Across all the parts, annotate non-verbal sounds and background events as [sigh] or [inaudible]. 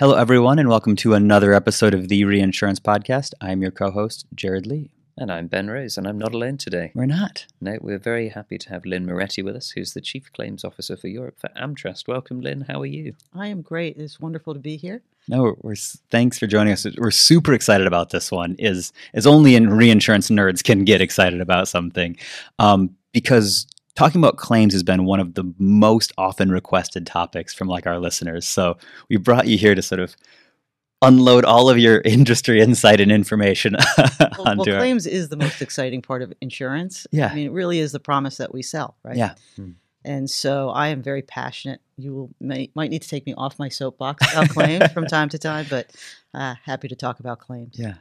Hello, everyone, and welcome to another episode of the Reinsurance Podcast. I'm your co host, Jared Lee. And I'm Ben Rose, and I'm not alone today. We're not. No, we're very happy to have Lynn Moretti with us, who's the Chief Claims Officer for Europe for AmTrust. Welcome, Lynn. How are you? I am great. It's wonderful to be here. No, we're, we're thanks for joining us. We're super excited about this one. Is is only in reinsurance nerds can get excited about something, um, because talking about claims has been one of the most often requested topics from like our listeners. So we brought you here to sort of unload all of your [laughs] industry insight and information [laughs] Well, onto well our- claims is the most exciting part of insurance. Yeah. I mean, it really is the promise that we sell, right? Yeah. And so I am very passionate. You will, may, might need to take me off my soapbox about claims from time to time, but uh, happy to talk about claims. Yeah.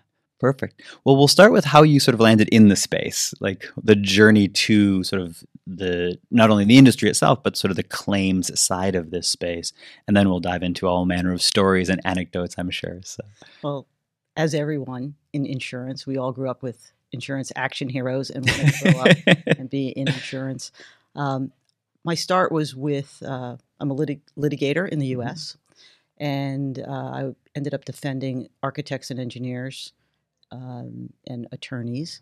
Perfect. Well, we'll start with how you sort of landed in the space, like the journey to sort of the not only the industry itself, but sort of the claims side of this space, and then we'll dive into all manner of stories and anecdotes. I'm sure. So, Well, as everyone in insurance, we all grew up with insurance action heroes and want to grow up [laughs] and be in insurance. Um, my start was with uh, I'm a litig- litigator in the U.S. and uh, I ended up defending architects and engineers um, and attorneys,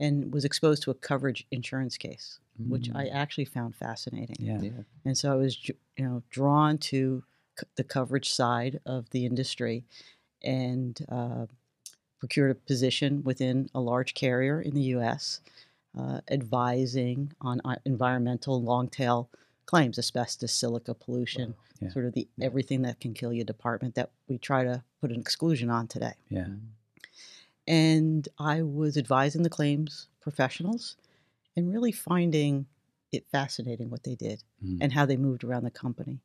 and was exposed to a coverage insurance case, which I actually found fascinating. yeah. Yeah. And so I was, you know, drawn to c- the coverage side of the industry, and uh, procured a position within a large carrier in the U.S., uh, advising on uh, environmental long tail claims, asbestos, silica pollution, Yeah. sort of the everything that can kill you department that we try to put an exclusion on today. Yeah. And I was advising the claims professionals and really finding it fascinating what they did Mm. and how they moved around the company.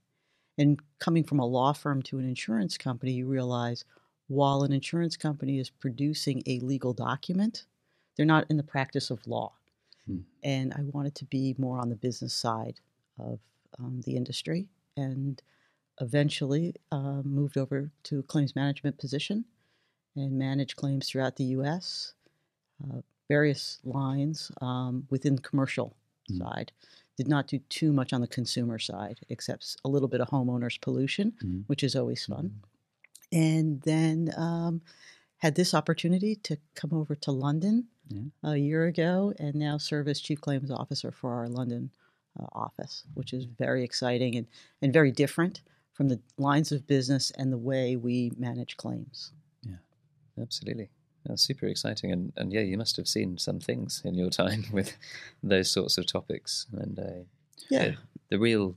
And coming from a law firm to an insurance company, you realize while an insurance company is producing a legal document, they're not in the practice of law. Hmm. And I wanted to be more on the business side of um, the industry and eventually uh, moved over to a claims management position and manage claims throughout the US, uh, various lines um, within the commercial Mm. side. Did not do too much on the consumer side, except a little bit of homeowners pollution, Mhm. which is always fun. And then um, had this opportunity to come over to London Yeah. a year ago and now serve as Chief Claims Officer for our London uh, office, which is very exciting and, and very different from the lines of business and the way we manage claims. Absolutely. That's super exciting. And, and yeah, you must have seen some things in your time [laughs] with those sorts of topics. And uh, Yeah. the real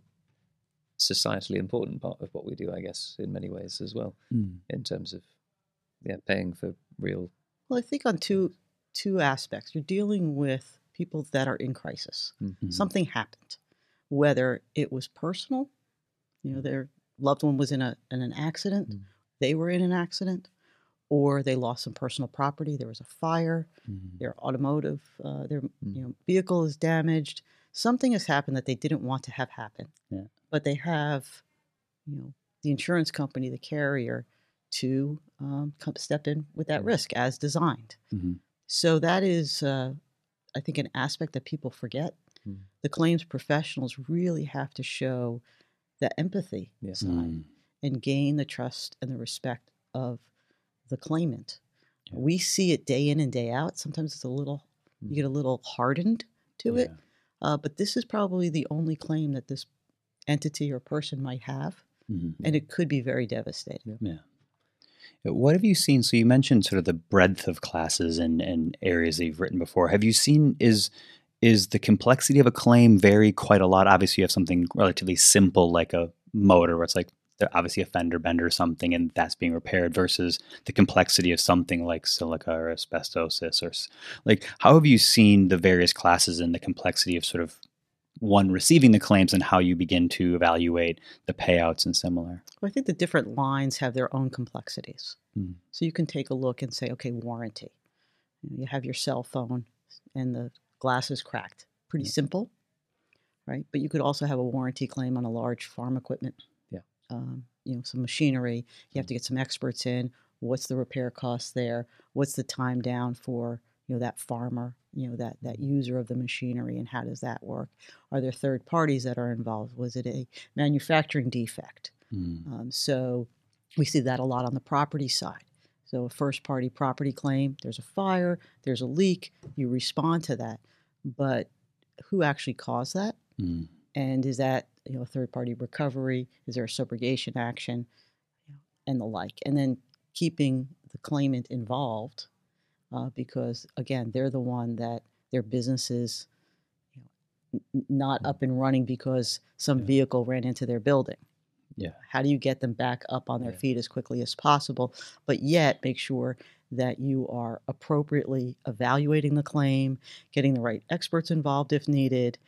societally important part of what we do, I guess, in many ways as well, Mm. in terms of yeah, paying for real. Well, I think on two two aspects. You're dealing with people that are in crisis. Mhm. Something happened, whether it was personal, you know, their loved one was in a in an accident, Mm. they were in an accident, or they lost some personal property. There was a fire. Mhm. Their automotive, uh, their Mm. you know vehicle is damaged. Something has happened that they didn't want to have happen. Yeah. But they have, you know, the insurance company, the carrier, to um, come step in with that risk as designed. Mhm. So that is, uh, I think, an aspect that people forget. Mm. The claims professionals really have to show the empathy Yeah. side Mm. and gain the trust and the respect of the claimant. Yeah. We see it day in and day out. Sometimes it's a little, you get a little hardened to it. Uh, but this is probably the only claim that this entity or person might have, Mhm. and it could be very devastating. Yeah. Uh, What have you seen? So you mentioned sort of the breadth of classes and, and areas that you've written before. Have you seen is is the complexity of a claim vary quite a lot? Obviously, you have something relatively simple like a motor, where it's like there obviously a fender bender or something, and that's being repaired, versus the complexity of something like silica or asbestosis, or like how have you seen the various classes and the complexity of sort of one receiving the claims and how you begin to evaluate the payouts and similar? Well, I think the different lines have their own complexities. Mm. So you can take a look and say, okay, warranty. You, have your cell phone and the glass is cracked. Pretty simple, right? But you could also have a warranty claim on a large farm equipment. Um, you know, some machinery. You have to get some experts in. What's the repair cost there? What's the time down for you know that farmer? You know that that user of the machinery, and how does that work? Are there third parties that are involved? Was it a manufacturing defect? Mm. Um, so We see that a lot on the property side. So, a first party property claim, there's a fire, there's a leak, you respond to that. But who actually caused that? Mm. And is that you know a third party recovery? Is there a subrogation action, and the like? And then keeping the claimant involved, uh, because again, they're the one that their business is you know, n- not up and running because some Yeah. vehicle ran into their building. Yeah. How do you get them back up on their Yeah. feet as quickly as possible, but yet make sure that you are appropriately evaluating the claim, getting the right experts involved if needed,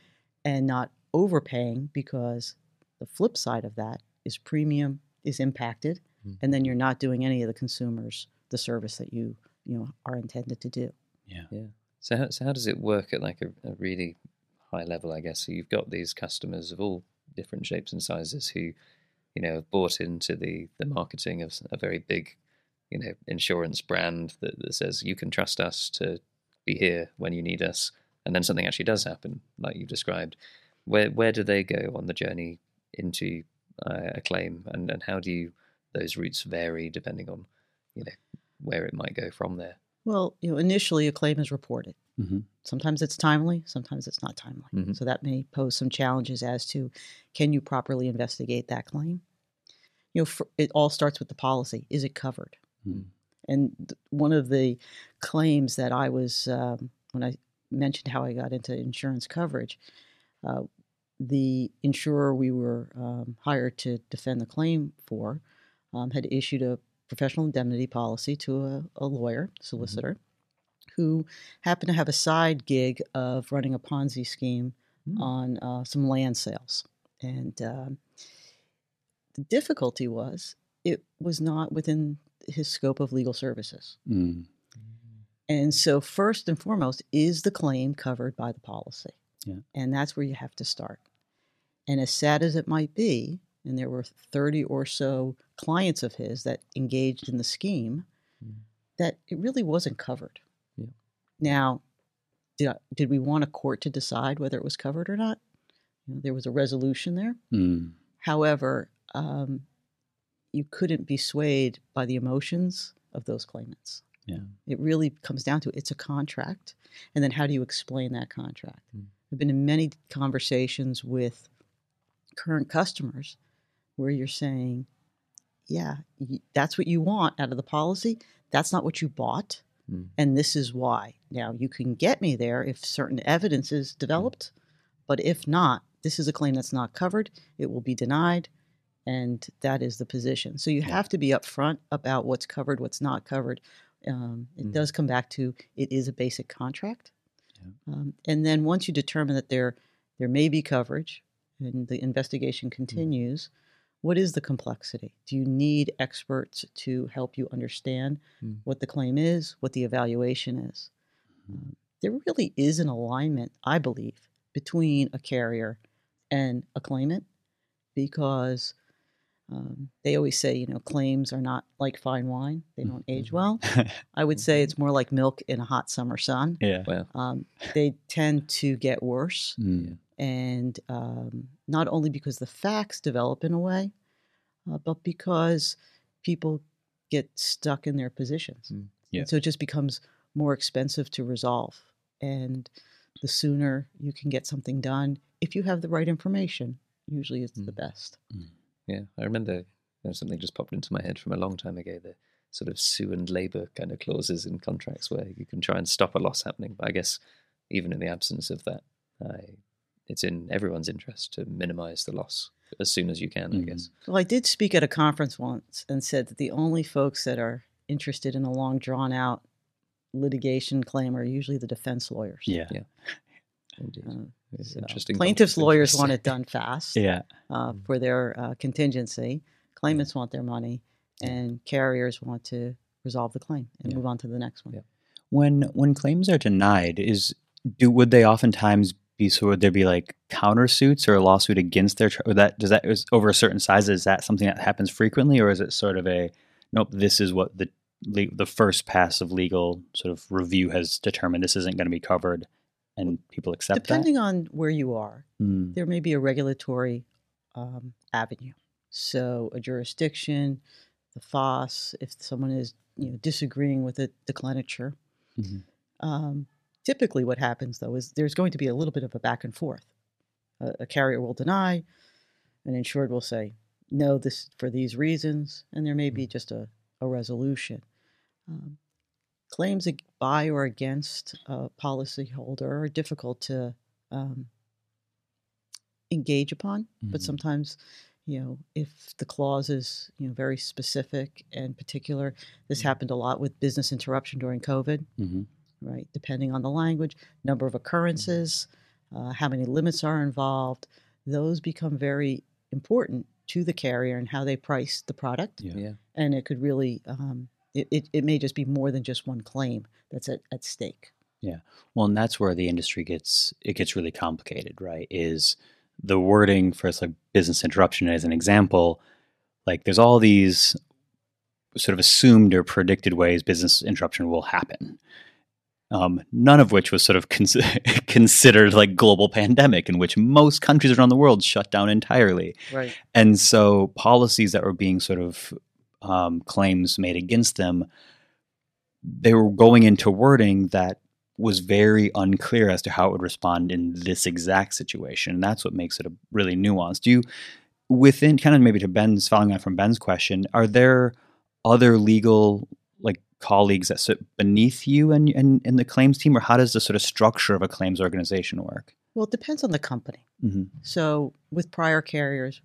and not overpaying because the flip side of that is premium is impacted Mm. and then you're not doing any of the consumers the service that you you know are intended to do. Yeah. So how, so how does it work at like a, a really high level? I guess so. You've got these customers of all different shapes and sizes who, you know, have bought into the the marketing of a very big, you know, insurance brand that, that says you can trust us to be here when you need us, and then something actually does happen, like you described. Where where do they go on the journey into uh, a claim, and and how do you those routes vary depending on, you know, where it might go from there? Well, you know, initially a claim is reported. hmm Sometimes it's timely, sometimes it's not timely. Mhm. So that may pose some challenges as to can you properly investigate that claim? You know, for, it all starts with the policy. Is it covered? Mm. And th- one of the claims that I was, um, when I mentioned how I got into insurance coverage, uh, the insurer we were um, hired to defend the claim for um, had issued a professional indemnity policy to a, a lawyer, solicitor, who happened to have a side gig of running a Ponzi scheme Hmm. on uh, some land sales. And um, the difficulty was it was not within his scope of legal services. Mm. And so, first and foremost, is the claim covered by the policy? Yeah. And that's where you have to start. And as sad as it might be, and there were 30 or so clients of his that engaged in the scheme, Mm. that it really wasn't covered. Yeah. Now, did, I- did we want a court to decide whether it was covered or not? You know, there was a resolution there. Mm. However, um, you couldn't be swayed by the emotions of those claimants. Yeah. It really comes down to it's a contract, and then how do you explain that contract? Mm. I've been in many conversations with current customers where you're saying, "Yeah, that's what you want out of the policy. That's not what you bought, Mm. and this is why." Now you can get me there if certain evidence is developed, but if not, this is a claim that's not covered. It will be denied, and that is the position. So you Yeah. have to be upfront about what's covered, what's not covered. Um, it Mm. does come back to it is a basic contract, Yeah. um, and then once you determine that there there may be coverage, and the investigation continues. What is the complexity? Do you need experts to help you understand Mm. what the claim is, what the evaluation is? Mhm. Um, there really is an alignment, I believe, between a carrier and a claimant because um, they always say, you know, claims are not like fine wine, they don't age Mhm. well. [laughs] I would say it's more like milk in a hot summer sun. yeah. Well, Um, they tend to get worse Mm. and um, not only because the facts develop in a way, uh, but because people get stuck in their positions. Mm. Yeah. And so it just becomes more expensive to resolve. And the sooner you can get something done, if you have the right information, usually it's the Mm. best. Yeah, I remember there's something just popped into my head from a long time ago. The sort of sue and labour kind of clauses in contracts where you can try and stop a loss happening. But I guess even in the absence of that, I, it's in everyone's interest to minimise the loss as soon as you can. I Mhm. guess. Well, I did speak at a conference once and said that the only folks that are interested in a long, drawn out litigation claim are usually the defense lawyers. Yeah. Indeed. Uh, It's so interesting. Plaintiffs' lawyers want it done fast [laughs] Yeah. uh, Mm. for their uh, contingency. Claimants want their money, and carriers want to resolve the claim and Yeah. move on to the next one. Yeah. When when claims are denied, is do would they oftentimes be so would there be like countersuits or a lawsuit against their or that does that is over a certain size is that something that happens frequently or is it sort of a nope this is what the the first pass of legal sort of review has determined this isn't going to be covered and people accept Depending on where you are, Mm, there may be a regulatory um, avenue. So, a jurisdiction, the FOS, if someone is you know disagreeing with the declinature. Mhm. Um, typically, what happens though is there's going to be a little bit of a back and forth. A, a carrier will deny, an insured will say no, this for these reasons, and there may be just a, a resolution. Um, claims by or against a policyholder are difficult to um, engage upon, but Mhm. sometimes, you know, if the clause is you know very specific and particular, this Mhm. happened a lot with business interruption during COVID, Mhm. right? Depending on the language, number of occurrences, uh, how many limits are involved, those become very important to the carrier and how they price the product Yeah. Yeah. and it could really um, it, it, it may just be more than just one claim that's at, at stake Yeah. Well, and that's where the industry gets it gets really complicated, right? Is the wording for like business interruption as an example, like there's all these sort of assumed or predicted ways business interruption will happen. Um, none of which was sort of cons- [laughs] considered like global pandemic, in which most countries around the world shut down entirely. right And so policies that were being sort of um, claims made against them, they were going into wording that was very unclear as to how it would respond in this exact situation. And that's what makes it a really nuanced. Do you, within kind of maybe to Ben's, following on from Ben's question, are there other legal like colleagues that sit beneath you and in, in, the claims team, or how does the sort of structure of a claims organization work? well it depends on the company hmm so with prior carriers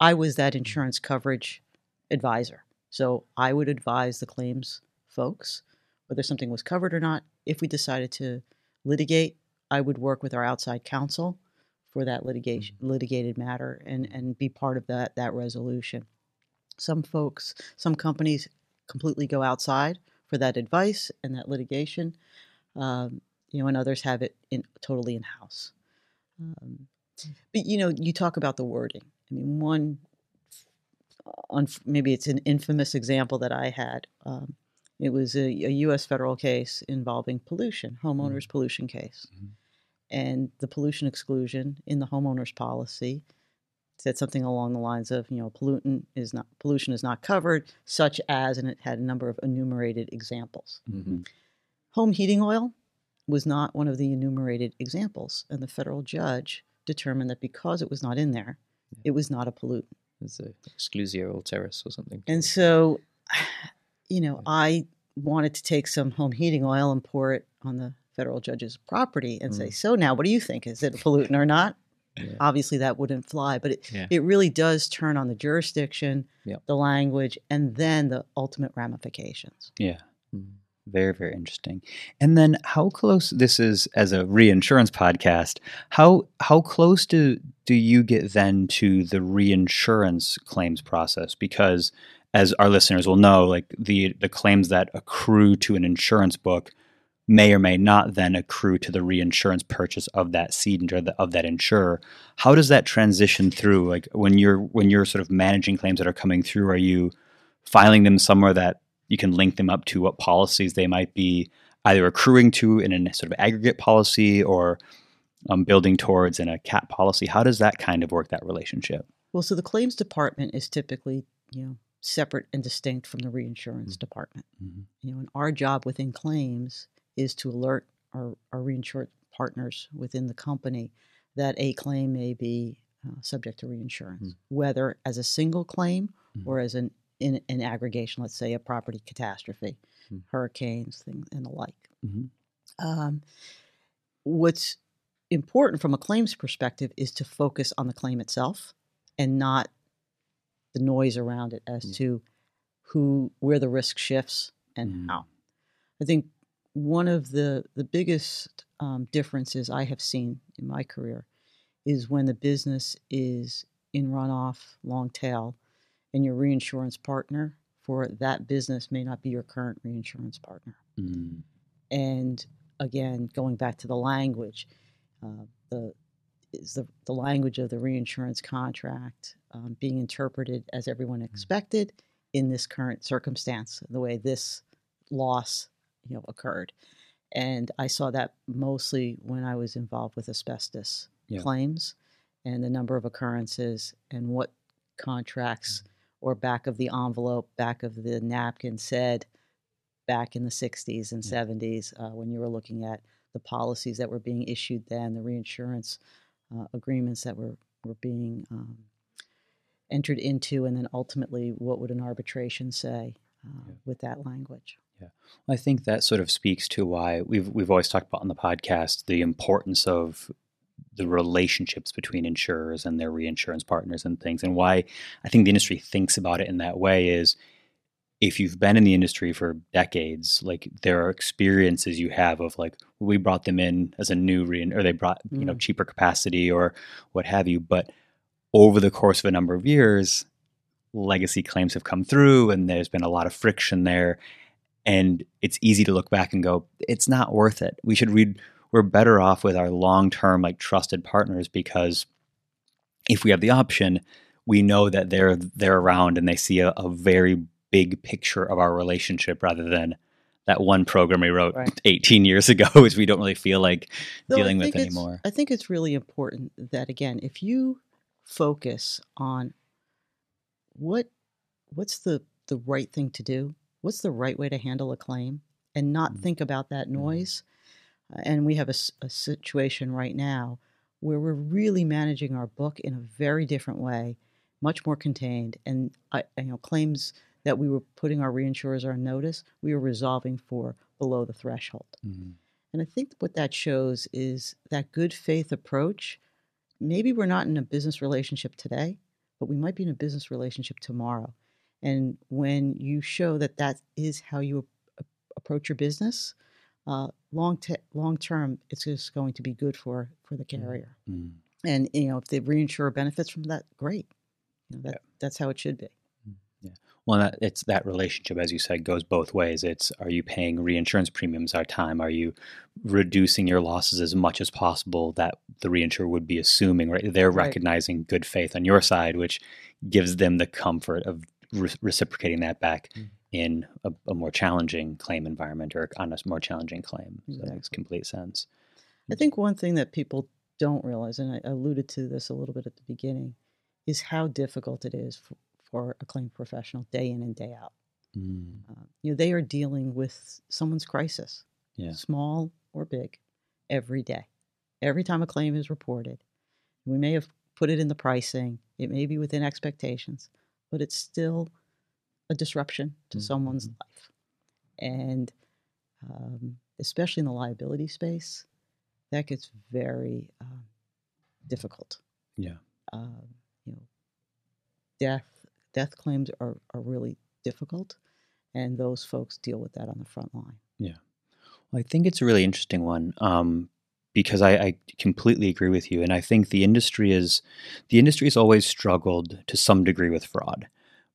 i was that insurance coverage advisor so i would advise the claims folks whether something was covered or not if we decided to litigate i would work with our outside counsel for that litigation litigated matter and and be part of that that resolution. Some folks some companies completely go outside for that advice and that litigation um, you know and others have it in totally in house um, but you know you talk about the wording. I mean one on maybe it's an infamous example that i had um, it was a, a u.s federal case involving pollution homeowners pollution case. Mhm. and the pollution exclusion in the homeowners policy said something along the lines of you know pollutant is not pollution is not covered such as and it had a number of enumerated examples. Hmm home heating oil was not one of the enumerated examples and the federal judge determined that because it was not in there it was not a pollutant It's a exclusio alterius or something. and so [sighs] you know i wanted to take some home heating oil and pour it on the federal judge's property and say Mm. so now what do you think is it a pollutant or not Yeah. obviously that wouldn't fly but it, Yeah. it really does turn on the jurisdiction Yep. the language and then the ultimate ramifications Yeah. Mm. Very, very interesting. And then how close this is as a reinsurance podcast, how how close do do you get then to the reinsurance claims process? Because as our listeners will know, like the the claims that accrue to an insurance book may or may not then accrue to the reinsurance purchase of that cedent or the, of that insurer. How does that transition through? Like when you're when you're sort of managing claims that are coming through, are you filing them somewhere that you can link them up to what policies they might be either accruing to in a sort of aggregate policy or um, building towards in a cat policy. How does that kind of work that relationship? well so the claims department is typically you know separate and distinct from the reinsurance department Mhm. you know and our job within claims is to alert our, our reinsurance partners within the company that a claim may be uh, subject to reinsurance Mm. whether as a single claim Mhm. or as an in an aggregation let's say a property catastrophe Mm. hurricanes things and the like Mhm. um, what's important from a claims perspective is to focus on the claim itself and not the noise around it as to who where the risk shifts and Mm. how i think one of the the biggest um, differences i have seen in my career is when the business is in runoff long tail and your reinsurance partner for that business may not be your current reinsurance partner Mm. and again going back to the language uh, the is the, the language of the reinsurance contract um, being interpreted as everyone expected in this current circumstance the way this loss you know occurred and i saw that mostly when i was involved with asbestos Yeah. claims and the number of occurrences and what contracts or back of the envelope, back of the napkin said back in the 60s and Yeah. 70s uh, when you were looking at the policies that were being issued then, the reinsurance uh, agreements that were, were being um, entered into, and then ultimately what would an arbitration say uh, Yeah. with that language. Yeah. I think that sort of speaks to why we've we've always talked about on the podcast the importance of the relationships between insurers and their reinsurance partners and things, and why I think the industry thinks about it in that way is if you've been in the industry for decades, like there are experiences you have of like we brought them in as a new rein or they brought you know Mm. cheaper capacity or what have you, but over the course of a number of years, legacy claims have come through and there's been a lot of friction there and it's easy to look back and go it's not worth it we should read we're better off with our long-term like trusted partners because if we have the option we know that they're they're around and they see a, a very big picture of our relationship rather than that one program we wrote Right. 18 years ago [laughs] which we don't really feel like I dealing with anymore I think it's really important that again, if you focus on what what's the the right thing to do, what's the right way to handle a claim, and not Mhm. think about that noise. Uh, and we have a situation right now where we're really managing our book in a very different way, much more contained, and I, you know claims that we were putting our reinsurers on notice, we were resolving for below the threshold. Mhm. And I think what that shows is that good faith approach. Maybe we're not in a business relationship today, but we might be in a business relationship tomorrow. And when you show that that is how you approach your business, uh, long te- long term, it's just going to be good for for the carrier. Mhm. And you know, if the reinsurer benefits from that, great. You know, that that's how it should be. Yeah. Well, that, it's that relationship, as you said, goes both ways. It's are you paying reinsurance premiums our time? Are you reducing your losses as much as possible that the reinsurer would be assuming? Right, they're Right. recognizing good faith on your side, which gives them the comfort of re- reciprocating that back Mm. In a, a more challenging claim environment or on a more challenging claim. So that makes complete sense. I think one thing that people don't realize, and I alluded to this a little bit at the beginning, is how difficult it is for, for a claim professional day in and day out. Mm, Uh, you know, they are dealing with someone's crisis, Yeah. small or big, every day. Every time a claim is reported, we may have put it in the pricing, it may be within expectations, but it's still a disruption to someone's Mhm. life. And um, especially in the liability space, that gets very um, difficult. Yeah. Um, you know, death death claims are, are really difficult, and those folks deal with that on the front line. Well, I think it's a really interesting one um, because I, I completely agree with you, and I think the industry is the industry has always struggled to some degree with fraud.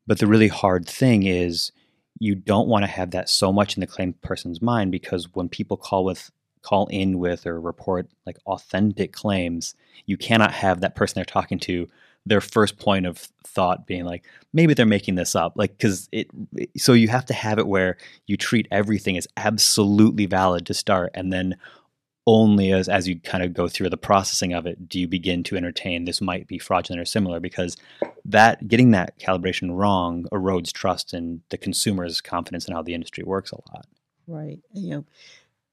But the really hard thing is you don't want to have that so much in the claim person's mind because when people call with call in with or report like authentic claims, you cannot have that person they're talking to their first point of thought being like maybe they're making this up. Like because it so you have to have it where you treat everything as absolutely valid to start and then only as as you kind of go through the processing of it do you begin to entertain this might be fraudulent or similar because that getting that calibration wrong erodes trust in the consumer's confidence in how the industry works a lot Right. You know,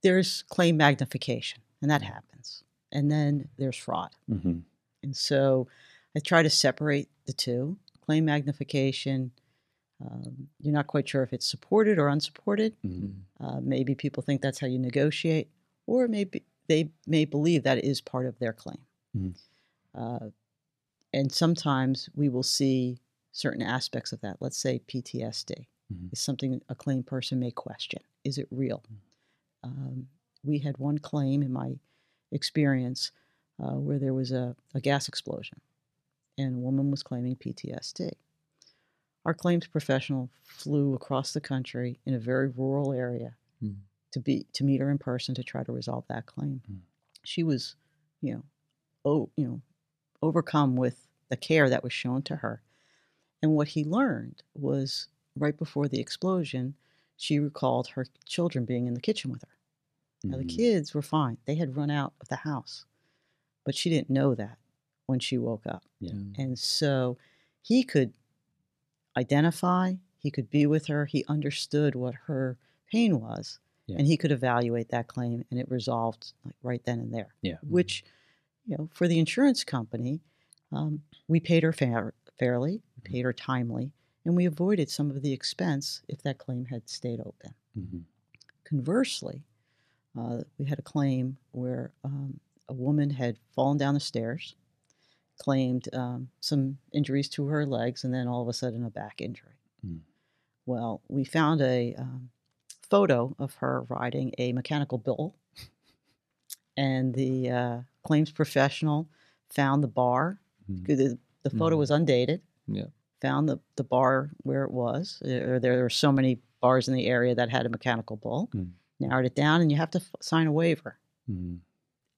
there's claim magnification, and that happens. And then there's fraud. mm-hmm. And so I try to separate the two. Claim magnification, um, you're not quite sure if it's supported or unsupported. Mm-hmm. Uh, maybe people think that's how you negotiate, or maybe they may believe that is part of their claim. Mhm. Uh, and sometimes we will see certain aspects of that. Let's say PTSD Mhm. is something a claim person may question. Is it real? Um, we had one claim in my experience uh, where there was a, a gas explosion, and a woman was claiming PTSD. Our claims professional flew across the country in a very rural area Mm. to be to meet her in person to try to resolve that claim. Mm. She was, you know, oh, you know, overcome with the care that was shown to her. And what he learned was right before the explosion, she recalled her children being in the kitchen with her. Now, the Mhm. kids were fine. They had run out of the house, but she didn't know that when she woke up. Yeah. And so he could identify, he could be with her, he understood what her pain was, Yeah. and he could evaluate that claim, and it resolved like right then and there. Yeah. Which, you know, for the insurance company, um, we paid her fair, fairly, we paid her timely, and we avoided some of the expense if that claim had stayed open. Mhm. Conversely, uh, we had a claim where um, a woman had fallen down the stairs, claimed um, some injuries to her legs, and then all of a sudden a back injury. Mm. Well, we found a um, photo of her riding a mechanical bull, and the uh, claims professional found the bar. Mhm. The, the photo Mhm. was undated. Yeah. Found the, the bar where it was. There, there were so many bars in the area that had a mechanical bull. Mm. Narrowed it down, and you have to f- sign a waiver. Mhm.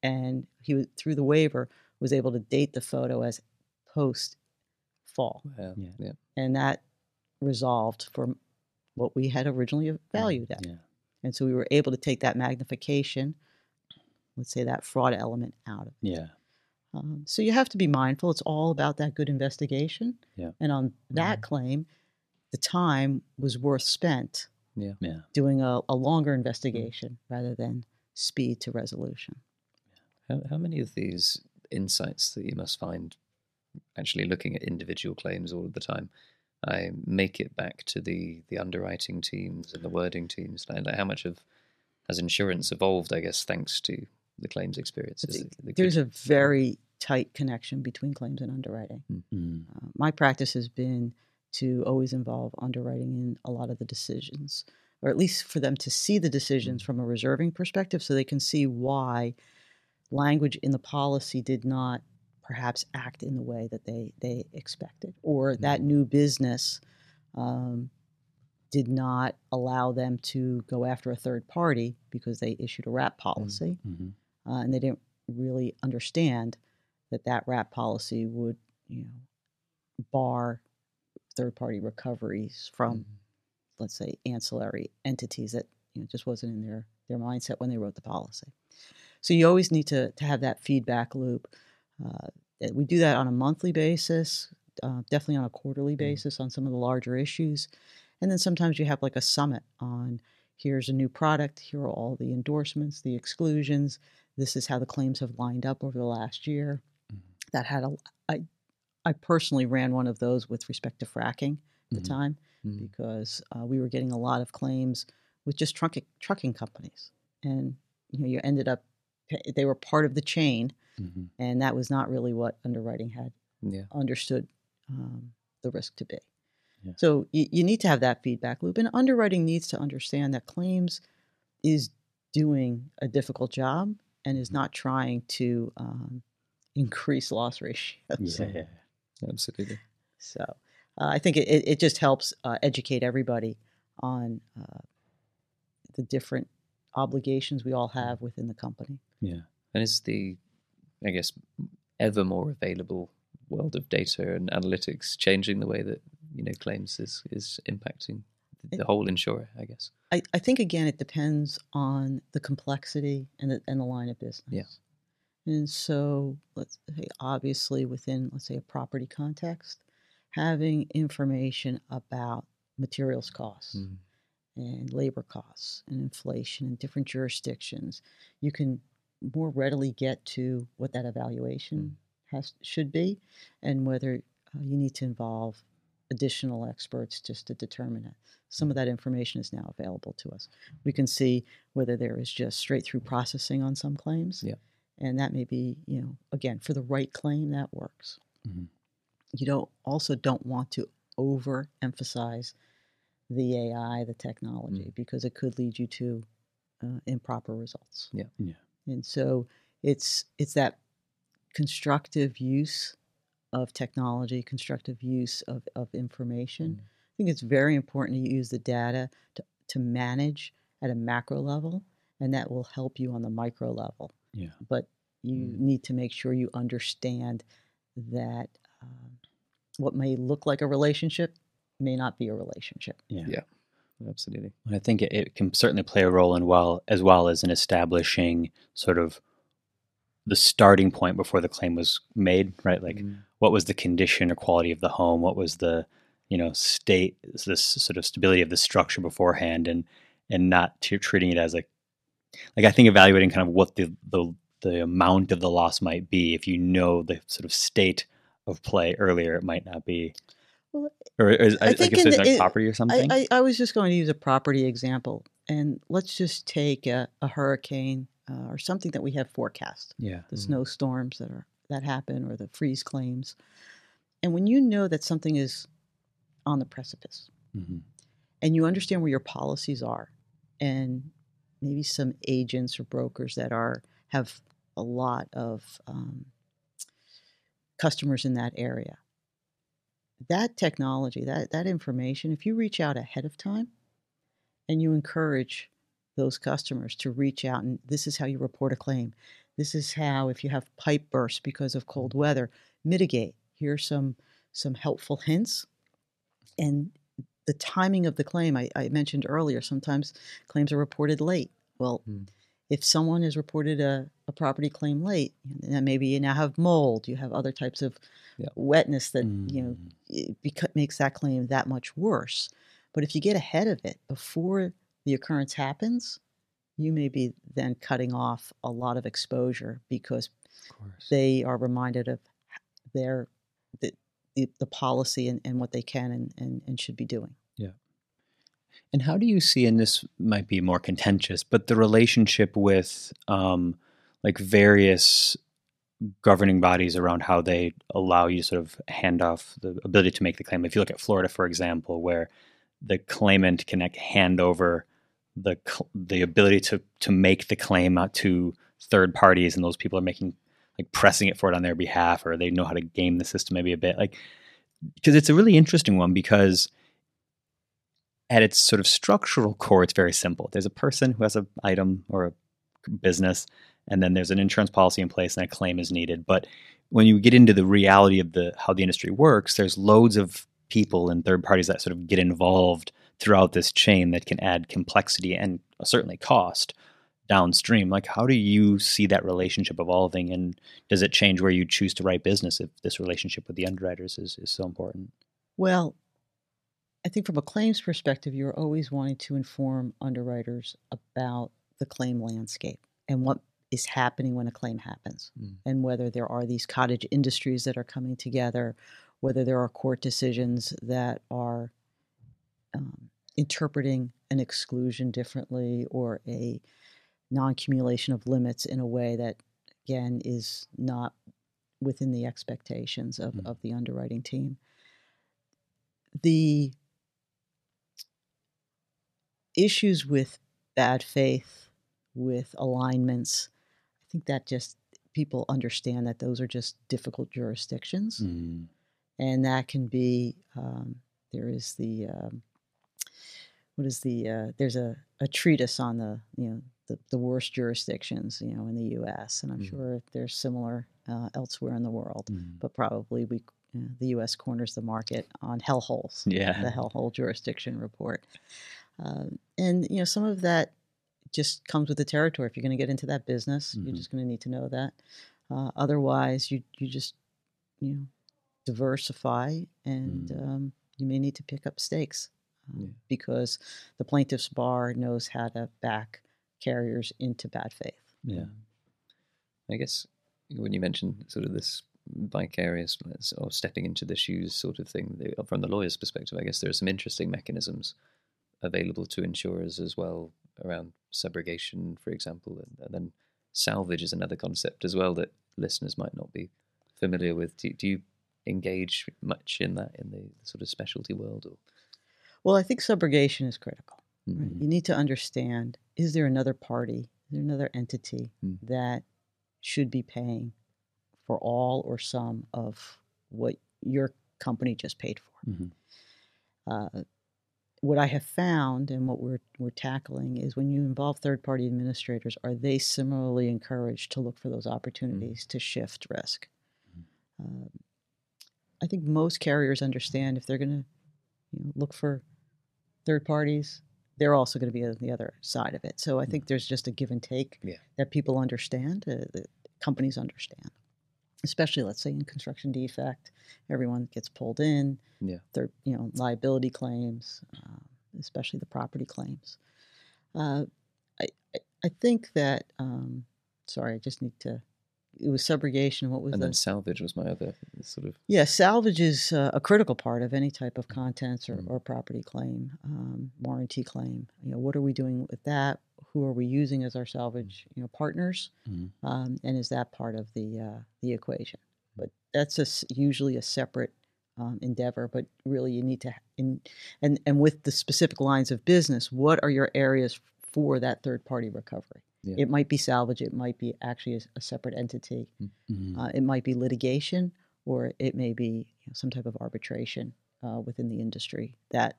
And he was- through the waiver was able to date the photo as post fall, Wow. Yeah. Yeah. and that resolved for what we had originally valued at. Yeah. And so we were able to take that magnification, let's say that fraud element out of it. Yeah. Um, so you have to be mindful. It's all about that good investigation. Yeah. And on that claim, the time was worth spent Yeah. Yeah. doing a, a longer investigation rather than speed to resolution. How, how many of these insights that you must find actually looking at individual claims all of the time I make it back to the the underwriting teams and the wording teams like, like how much of has insurance evolved I guess thanks to the claims experience Is it- the There's a very tight connection between claims and underwriting. Mm. Uh, my practice has been to always involve underwriting in a lot of the decisions, or at least for them to see the decisions from a reserving perspective so they can see why language in the policy did not perhaps act in the way that they, they expected, or that new business um, did not allow them to go after a third party because they issued a wrap policy Mhm. Uh, and they didn't really understand that that wrap policy would, you know, bar third-party recoveries from, let's say, ancillary entities that you know just wasn't in their their mindset when they wrote the policy. So you always need to to have that feedback loop. Uh, we do that on a monthly basis, uh, definitely on a quarterly basis on some of the larger issues, and then sometimes you have like a summit on here's a new product, here are all the endorsements, the exclusions. This is how the claims have lined up over the last year. Mhm. That had a I I personally ran one of those with respect to fracking at Mhm. the time Mm. because uh, we were getting a lot of claims with just trucking trucking companies, and you know you ended up they were part of the chain, Mhm. and that was not really what underwriting had yeah understood um, the risk to be. Yeah. So you, you need to have that feedback loop, and underwriting needs to understand that claims is doing a difficult job and is not trying to um, increase loss ratios. Yeah. absolutely So uh, I think it, it, it just helps uh, educate everybody on uh, the different obligations we all have within the company. Yeah. and is the I guess ever more available world of data and analytics changing the way that you know claims is is impacting the whole insurer I guess I, I think again it depends on the complexity and the, and the line of business. Yeah. And so let's say obviously within let's say a property context, having information about materials costs Mm. and labor costs and inflation in different jurisdictions, you can more readily get to what that evaluation has should be and whether uh, you need to involve additional experts just to determine it. Some of that information is now available to us. We can see whether there is just straight through processing on some claims. Yeah. And that may be, you know, again, for the right claim, that works. Mhm. You don't also don't want to overemphasize the AI, the technology, because it could lead you to uh, improper results. Yeah. Yeah. And so it's it's that constructive use of technology, constructive use of, of information. I think it's very important to use the data to, to manage at a macro level, and that will help you on the micro level. Yeah. But you Mm. need to make sure you understand that um, what may look like a relationship may not be a relationship. Yeah. Yeah. absolutely And I think it, it can certainly play a role in well as well as in establishing sort of the starting point before the claim was made, right? Like Mm. What was the condition or quality of the home? What was the you know state this sort of stability of the structure beforehand and and not t- treating it as a like I think evaluating kind of what the the the amount of the loss might be if you know the sort of state of play earlier it might not be Well, or is, I I, think guess in there's the- like property or something I, I, I was just going to use a property example, and let's just take a, a hurricane uh, or something that we have forecast, yeah the Mm. snowstorms that are that happen or the freeze claims, and when you know that something is on the precipice, hmm and you understand where your policies are, and maybe some agents or brokers that are have a lot of um, customers in that area. That technology, that that information, if you reach out ahead of time, and you encourage those customers to reach out, and this is how you report a claim. This is how, if you have pipe bursts because of cold weather, mitigate. Here's some some helpful hints, and the timing of the claim I, I mentioned earlier sometimes claims are reported late well Hmm. if someone has reported a, a property claim late then maybe you now have mold you have other types of Yeah. wetness that you know Mm. beca- makes that claim that much worse but if you get ahead of it before the occurrence happens you may be then cutting off a lot of exposure because of they are reminded of their the, the, the policy and, and what they can and, and, and should be doing Yeah. And how do you see, and this might be more contentious, but the relationship with um, like various governing bodies around how they allow you to sort of hand off the ability to make the claim? If you look at Florida, for example, where the claimant can hand over the the ability to to make the claim out to third parties, and those people are making like pressing it for it on their behalf, or they know how to game the system maybe a bit, like because it's a really interesting one because at its sort of structural core, it's very simple. There's a person who has an item or a business, and then there's an insurance policy in place, and a claim is needed. But when you get into the reality of the how the industry works, there's loads of people and third parties that sort of get involved throughout this chain that can add complexity and certainly cost downstream. Like, how do you see that relationship evolving, and does it change where you choose to write business if this relationship with the underwriters is, is so important? Well, I think from a claims perspective, you're always wanting to inform underwriters about the claim landscape and what is happening when a claim happens, Mm. and whether there are these cottage industries that are coming together, whether there are court decisions that are um, interpreting an exclusion differently or a non accumulation of limits in a way that, again, is not within the expectations of, Mm. of the underwriting team. The issues with bad faith, with alignments, I think that just people understand that those are just difficult jurisdictions, Mm. and that can be. Um, there is the um, what is the uh, there's a, a treatise on the you know the, the worst jurisdictions you know in the U.S. and I'm Mm. sure there's similar uh, elsewhere in the world, Mm. but probably we uh, the U.S. corners the market on hellholes Yeah. the hellhole jurisdiction report. Um, and you know, some of that just comes with the territory. If you're going to get into that business, Mhm. you're just going to need to know that. Uh, otherwise, you you just you know diversify, and Mm. um, you may need to pick up stakes Yeah. because the plaintiff's bar knows how to back carriers into bad faith. Yeah. I guess when you mentioned sort of this vicarious or stepping into the shoes sort of thing, uh, from the lawyer's perspective, I guess there are some interesting mechanisms available to insurers as well around subrogation, for example, and, and then salvage is another concept as well that listeners might not be familiar with. Do, do you engage much in that in the sort of specialty world? Or Well, I think subrogation is critical. right? Mhm. You need to understand: is there another party, is there another entity Mm. that should be paying for all or some of what your company just paid for? Mhm. Uh, what I have found and what we're we're tackling is when you involve third party administrators, are they similarly encouraged to look for those opportunities to shift risk? Um, I think most carriers understand if they're going to you know, look for third parties, they're also going to be on the other side of it. So I think there's just a give and take Yeah. that people understand, uh, that companies understand. especially let's say in construction defect, everyone gets pulled in. Yeah. They're, you know, liability claims, uh, especially the property claims. Uh, I, I, I think that, um, sorry, I just need to, it was subrogation. What was and the, then salvage was my other sort of yeah, salvage is uh, a critical part of any type of contents or, Mm. or property claim, um, warranty claim. You know, what are we doing with that? Who are we using as our salvage, you know, partners? Mhm. Um, and is that part of the uh, the equation? But that's a usually a separate um, endeavor. But really, you need to in and and with the specific lines of business, what are your areas for that third party recovery? Yeah. It might be salvage. It might be actually a, a separate entity. Mhm. Uh, it might be litigation, or it may be you know, some type of arbitration uh, within the industry that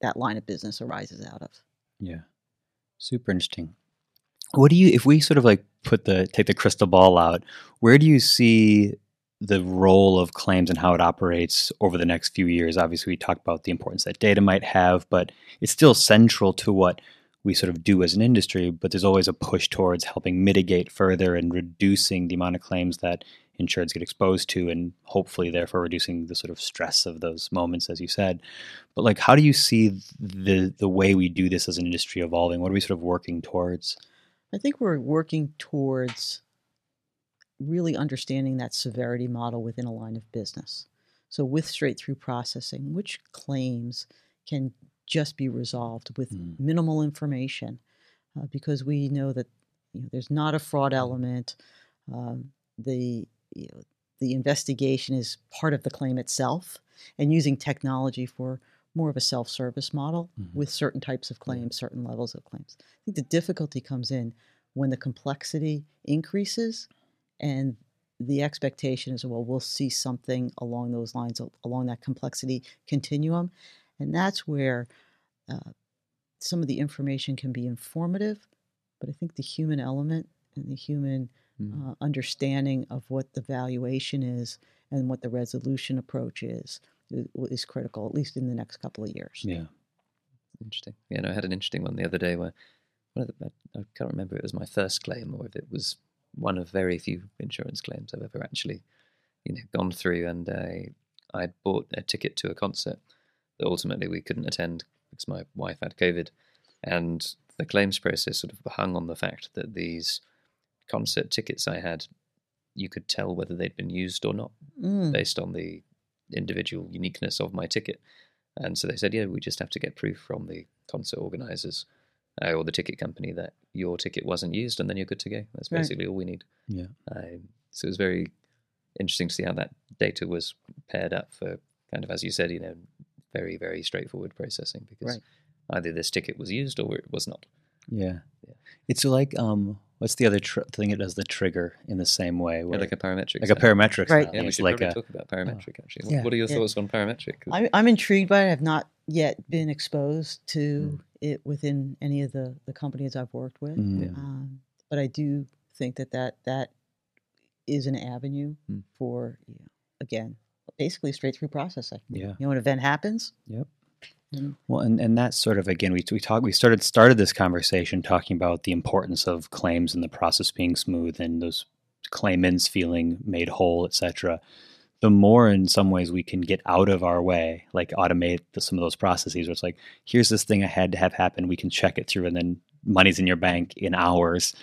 that line of business arises out of. Yeah. Super interesting. What do you if we sort of like put the take the crystal ball out, where do you see the role of claims and how it operates over the next few years? Obviously we talked about the importance that data might have, but it's still central to what we sort of do as an industry, but there's always a push towards helping mitigate further and reducing the amount of claims that insureds get exposed to and hopefully therefore reducing the sort of stress of those moments as you said. But like how do you see the the way we do this as an industry evolving? What are we sort of working towards? I think we're working towards really understanding that severity model within a line of business. So, with straight through processing, which claims can just be resolved with Mm. minimal information? Uh, because we know that you know, there's not a fraud element. Um, the you know, the investigation is part of the claim itself, and using technology for more of a self-service model Mhm. with certain types of claims, certain levels of claims. I think the difficulty comes in when the complexity increases and the expectation is, well, we'll see something along those lines, along that complexity continuum. And that's where uh, some of the information can be informative, but I think the human element and the human Mm. uh, understanding of what the valuation is and what the resolution approach is is critical, at least in the next couple of years. yeah Interesting. Yeah, no, I had an interesting one the other day where one of the, I can't remember if it was my first claim or if it was one of very few insurance claims I've ever actually, you know, gone through. And I I'd bought a ticket to a concert that ultimately we couldn't attend because my wife had COVID, and the claims process sort of hung on the fact that these concert tickets I had, you could tell whether they'd been used or not Mm, based on the individual uniqueness of my ticket. And so they said, yeah, we just have to get proof from the concert organizers uh, or the ticket company that your ticket wasn't used, and then you're good to go. That's Right. basically all we need. yeah Um, so it was very interesting to see how that data was paired up for kind of, as you said, you know, very, very straightforward processing because Right. either this ticket was used or it was not. yeah Yeah. it's like um what's the other tr- thing It does the trigger in the same way Yeah, like a parametric. like a parametric Right. style. Yeah, we it's should like probably a talk about parametric actually. What, Yeah. what are your Yeah. thoughts on parametric? I, I'm intrigued by it. I've not yet been exposed to Mm. it within any of the, the companies I've worked with. Mm. Yeah. Um, but I do think that that, that is an avenue Mm. for, you know, again, basically straight through processing. yeah You know, an event happens. Yep. And Well, and, and that's sort of again we we talked we started started this conversation talking about the importance of claims and the process being smooth and those claimants feeling made whole, etc. The more, in some ways, we can get out of our way, like automate the, some of those processes. Where it's like, here's this thing I had to have happen. We can check it through, and then money's in your bank in hours.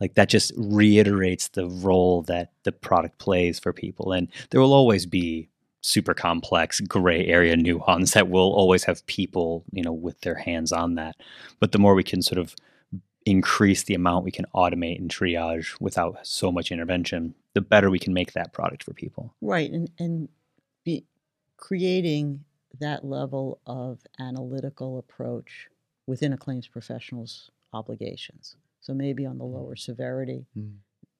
Like that just reiterates the role that the product plays for people, and there will always be super complex gray area nuance that will always have people you know with their hands on that but the more we can sort of increase the amount we can automate and triage without so much intervention the better we can make that product for people right. And, and be creating that level of analytical approach within a claims professional's obligations. So maybe on the lower severity, Mm.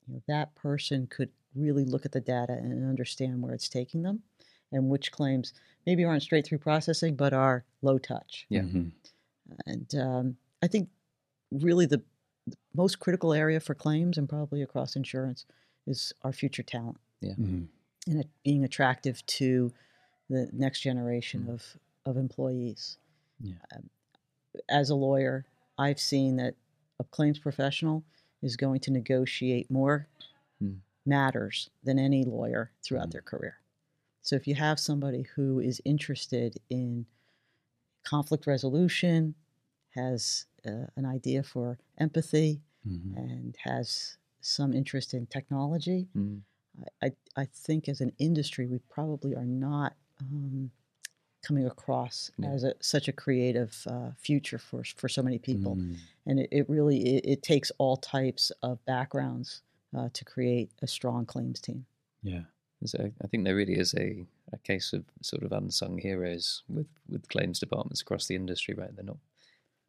you know, that person could really look at the data and understand where it's taking them and which claims maybe aren't straight through processing but are low touch. Yeah. Mhm. And um, I think really the, the most critical area for claims and probably across insurance is our future talent Mhm. and it being attractive to the next generation Mm. of, of employees. Yeah. Um, as a lawyer, I've seen that a claims professional is going to negotiate more Mm. matters than any lawyer throughout Mm. their career. So if you have somebody who is interested in conflict resolution, has uh, an idea for empathy, Mhm. and has some interest in technology, Mm. I, I, I think as an industry, we probably are not um, coming across Yeah. as a, such a creative uh, future for, for so many people. Mm. And it, it really it, it takes all types of backgrounds uh, to create a strong claims team. Yeah. So I think there really is a, a case of sort of unsung heroes with, with claims departments across the industry, right? They're not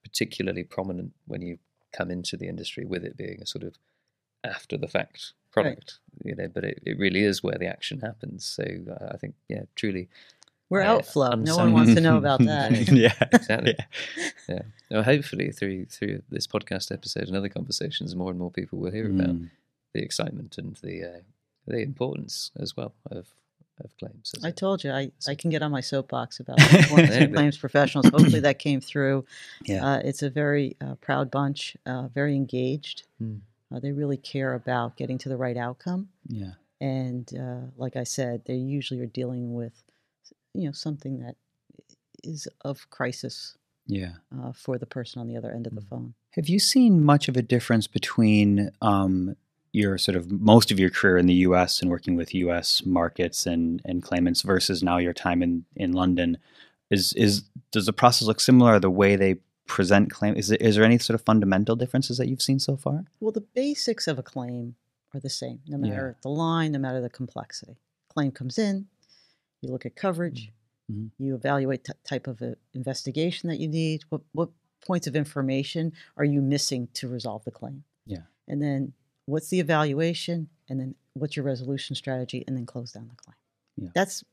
particularly prominent when you come into the industry with it being a sort of after the fact product, you know, but it, it really is where the action happens. So uh, I think, yeah, truly. We're Uh, outflow. No one wants to know about [laughs] that. yeah. Exactly. Yeah. Yeah. Well, hopefully through through this podcast episode and other conversations, more and more people will hear about Mm. the excitement and the uh, the importance as well of of claims. I I a- told you, I, I can get on my soapbox about [laughs] Yeah, importance of claims professionals. Hopefully that came through. [laughs] Yeah. Uh, it's a very uh, proud bunch, uh, very engaged. Mm. Uh, they really care about getting to the right outcome. yeah. And uh, like I said, they usually are dealing with, you know, something that is of crisis Yeah. uh, for the person on the other end of the Mm. phone. Have you seen much of a difference between um, your sort of most of your career in the U.S. and working with U.S. markets and, and claimants versus now your time in, in London? Is is does the process look similar? The way they present claim is there, is there any sort of fundamental differences that you've seen so far? Well, the basics of a claim are the same, no Yeah. matter the line, no matter the complexity. Claim comes in, you look at coverage, Mhm. you evaluate t- type of investigation that you need. What what points of information are you missing to resolve the claim? Yeah. And then what's the evaluation? And then what's your resolution strategy? And then close down the claim. Yeah. That's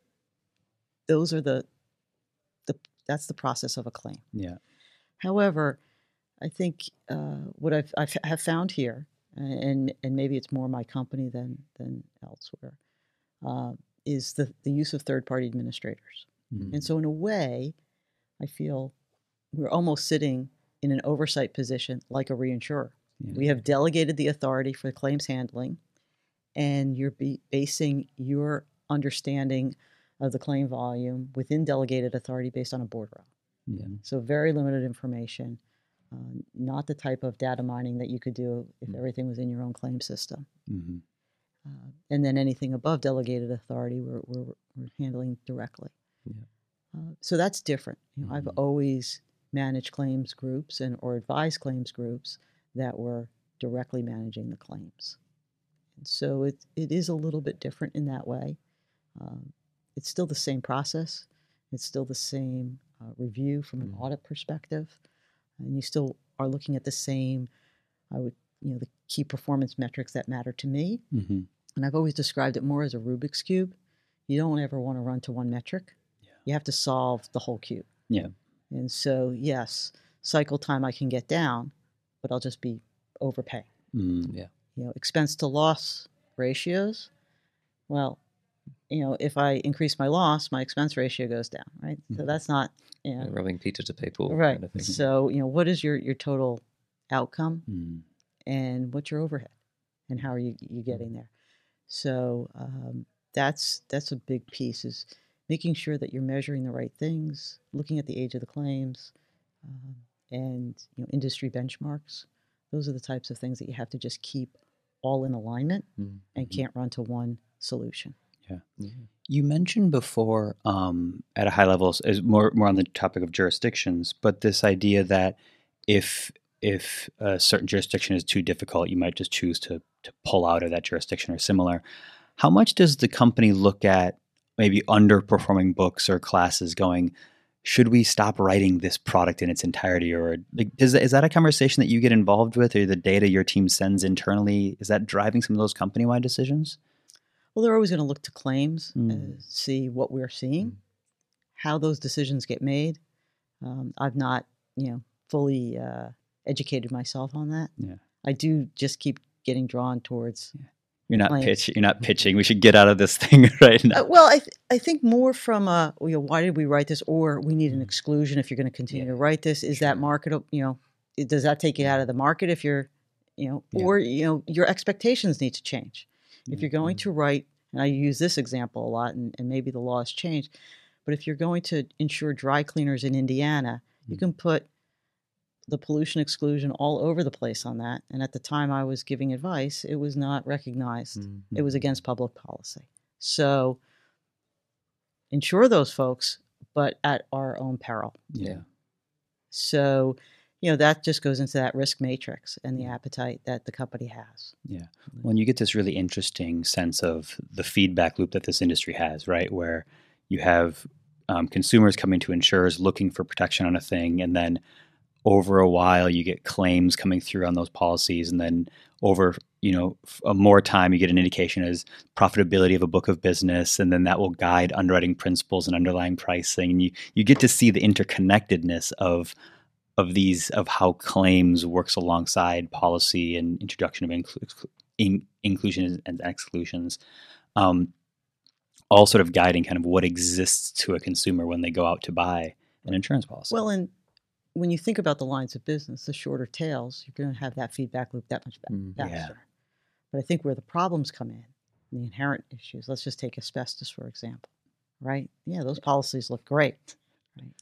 those are the the that's the process of a claim. Yeah. However, I think uh, what I've, I've have found here, and and maybe it's more my company than than elsewhere, uh, is the the use of third party administrators. Mhm. And so, in a way, I feel we're almost sitting in an oversight position like a reinsurer. Yeah. We have delegated the authority for claims handling, and you're be basing your understanding of the claim volume within delegated authority based on a bordereau. Yeah. So very limited information, uh, not the type of data mining that you could do if Mm. everything was in your own claim system. Mhm. Uh, and then anything above delegated authority, we're, we're, we're handling directly. Yeah. Uh, so that's different. You know, I've Mhm. always managed claims groups and or advised claims groups that were directly managing the claims. And so it, it is a little bit different in that way. Um, it's still the same process. It's still the same uh, review from an Mhm. audit perspective, and you still are looking at the same. I would, you know, the key performance metrics that matter to me. Mhm. And I've always described it more as a Rubik's cube. You don't ever want to run to one metric. Yeah. You have to solve the whole cube. Yeah. And so, yes, cycle time I can get down, but I'll just be overpaying. Mm. Yeah. You know, expense to loss ratios. Well, you know, if I increase my loss, my expense ratio goes down, right? So Mhm. that's not, you know, robbing Peter to pay Paul. right. Kind of thing. So, you know, what is your your total outcome? Mm. and what's your overhead and how are you, you getting there so um, that's that's a big piece is making sure that you're measuring the right things looking at the age of the claims um, and you know industry benchmarks those are the types of things that you have to just keep all in alignment Mm. and can't run to one solution Yeah. You mentioned before, um, at a high level, is more more on the topic of jurisdictions, but this idea that if if a certain jurisdiction is too difficult, you might just choose to to pull out of that jurisdiction or similar. How much does the company look at maybe underperforming books or classes, going, should we stop writing this product in its entirety, or like, is that, is that a conversation that you get involved with, or the data your team sends internally? Is that driving some of those company wide decisions? well they're always going to look to claims Mm. uh, see what we're seeing Mm. how those decisions get made um, i've not you know fully uh, educated myself on that Yeah. i do just keep getting drawn towards You're not pitch. You're not pitching. We should get out of this [laughs] thing right now. uh, well I, th- I think more from a you know why did we write this or we need an Mm. exclusion if you're going to continue Yeah, to write this is that sure. market you know does that take you out of the market if you're you know Yeah. or you know your expectations need to change If you're going to write, and I use this example a lot, and, and maybe the law has changed, but if you're going to insure dry cleaners in Indiana, you Mm. can put the pollution exclusion all over the place on that. And at the time I was giving advice, it was not recognized. Mm-hmm. It was against public policy. So insure those folks, but at our own peril. Yeah. So, you know, that just goes into that risk matrix and the appetite that the company has. Yeah. Well, and you get this really interesting sense of the feedback loop that this industry has, right? Where you have um, consumers coming to insurers looking for protection on a thing, and then over a while you get claims coming through on those policies, and then over you know a more time you get an indication as profitability of a book of business, and then that will guide underwriting principles and underlying pricing. And you you get to see the interconnectedness of of these of how claims works alongside policy and introduction of inclu- in, inclusions and exclusions, um, all sort of guiding kind of what exists to a consumer when they go out to buy an insurance policy. Well, and when you think about the lines of business, the shorter tails, you're going to have that feedback loop that much Mm, yeah. faster. But I think where the problems come in, the inherent issues, let's just take asbestos, for example, right? Yeah, those policies look great, right?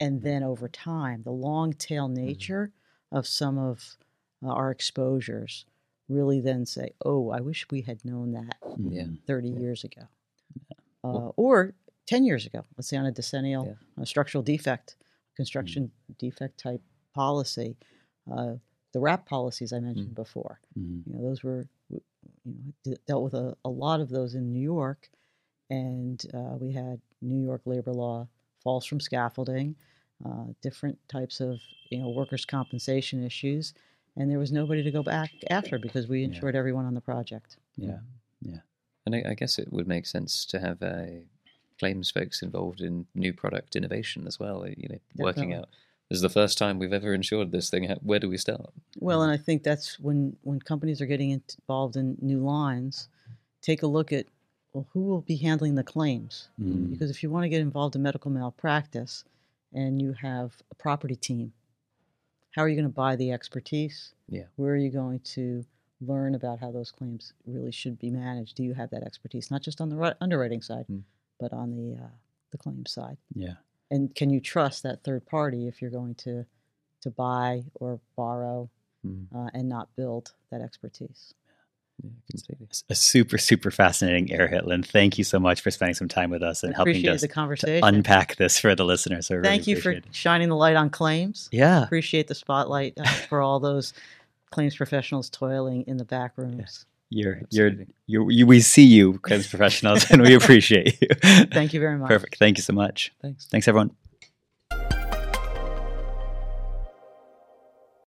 And then over time, the long tail nature of some of uh, our exposures really then say, oh, I wish we had known that Yeah. Mhm. 30 years ago. Uh, or 10 years ago, let's say on a decennial Yeah. uh, structural defect, construction defect type policy. Uh, the WRAP policies I mentioned before, Mhm. you know, those were, you know, dealt with a, a lot of those in New York. And uh, we had New York labor law, falls from scaffolding, uh, different types of, you know, workers' compensation issues. And there was nobody to go back after because we Yeah. insured everyone on the project. Yeah. Yeah, and I, I guess it would make sense to have uh, claims folks involved in new product innovation as well. You know, working out this is the first time we've ever insured this thing. Where do we start? Well, and I think that's when when companies are getting involved in new lines, take a look at well, who will be handling the claims? Mm. Because if you want to get involved in medical malpractice, and you have a property team, how are you going to buy the expertise? Yeah. Where are you going to learn about how those claims really should be managed? Do you have that expertise, not just on the underwriting side, Mm. But on the uh, the claims side? Yeah. And can you trust that third party if you're going to to buy or borrow Mm. uh, and not build that expertise. Yeah. A super, super fascinating air hit, Lynn. Thank you so much for spending some time with us and helping us the conversation. unpack this for the listeners. I really Thank you for it. shining the light on claims. Yeah. Appreciate the spotlight uh, for all those claims professionals toiling in the back rooms. You're, you're, you're, you, we see you, claims professionals, and we [laughs] appreciate you. Thank you very much. Perfect. Thank you so much. Thanks. Thanks, everyone.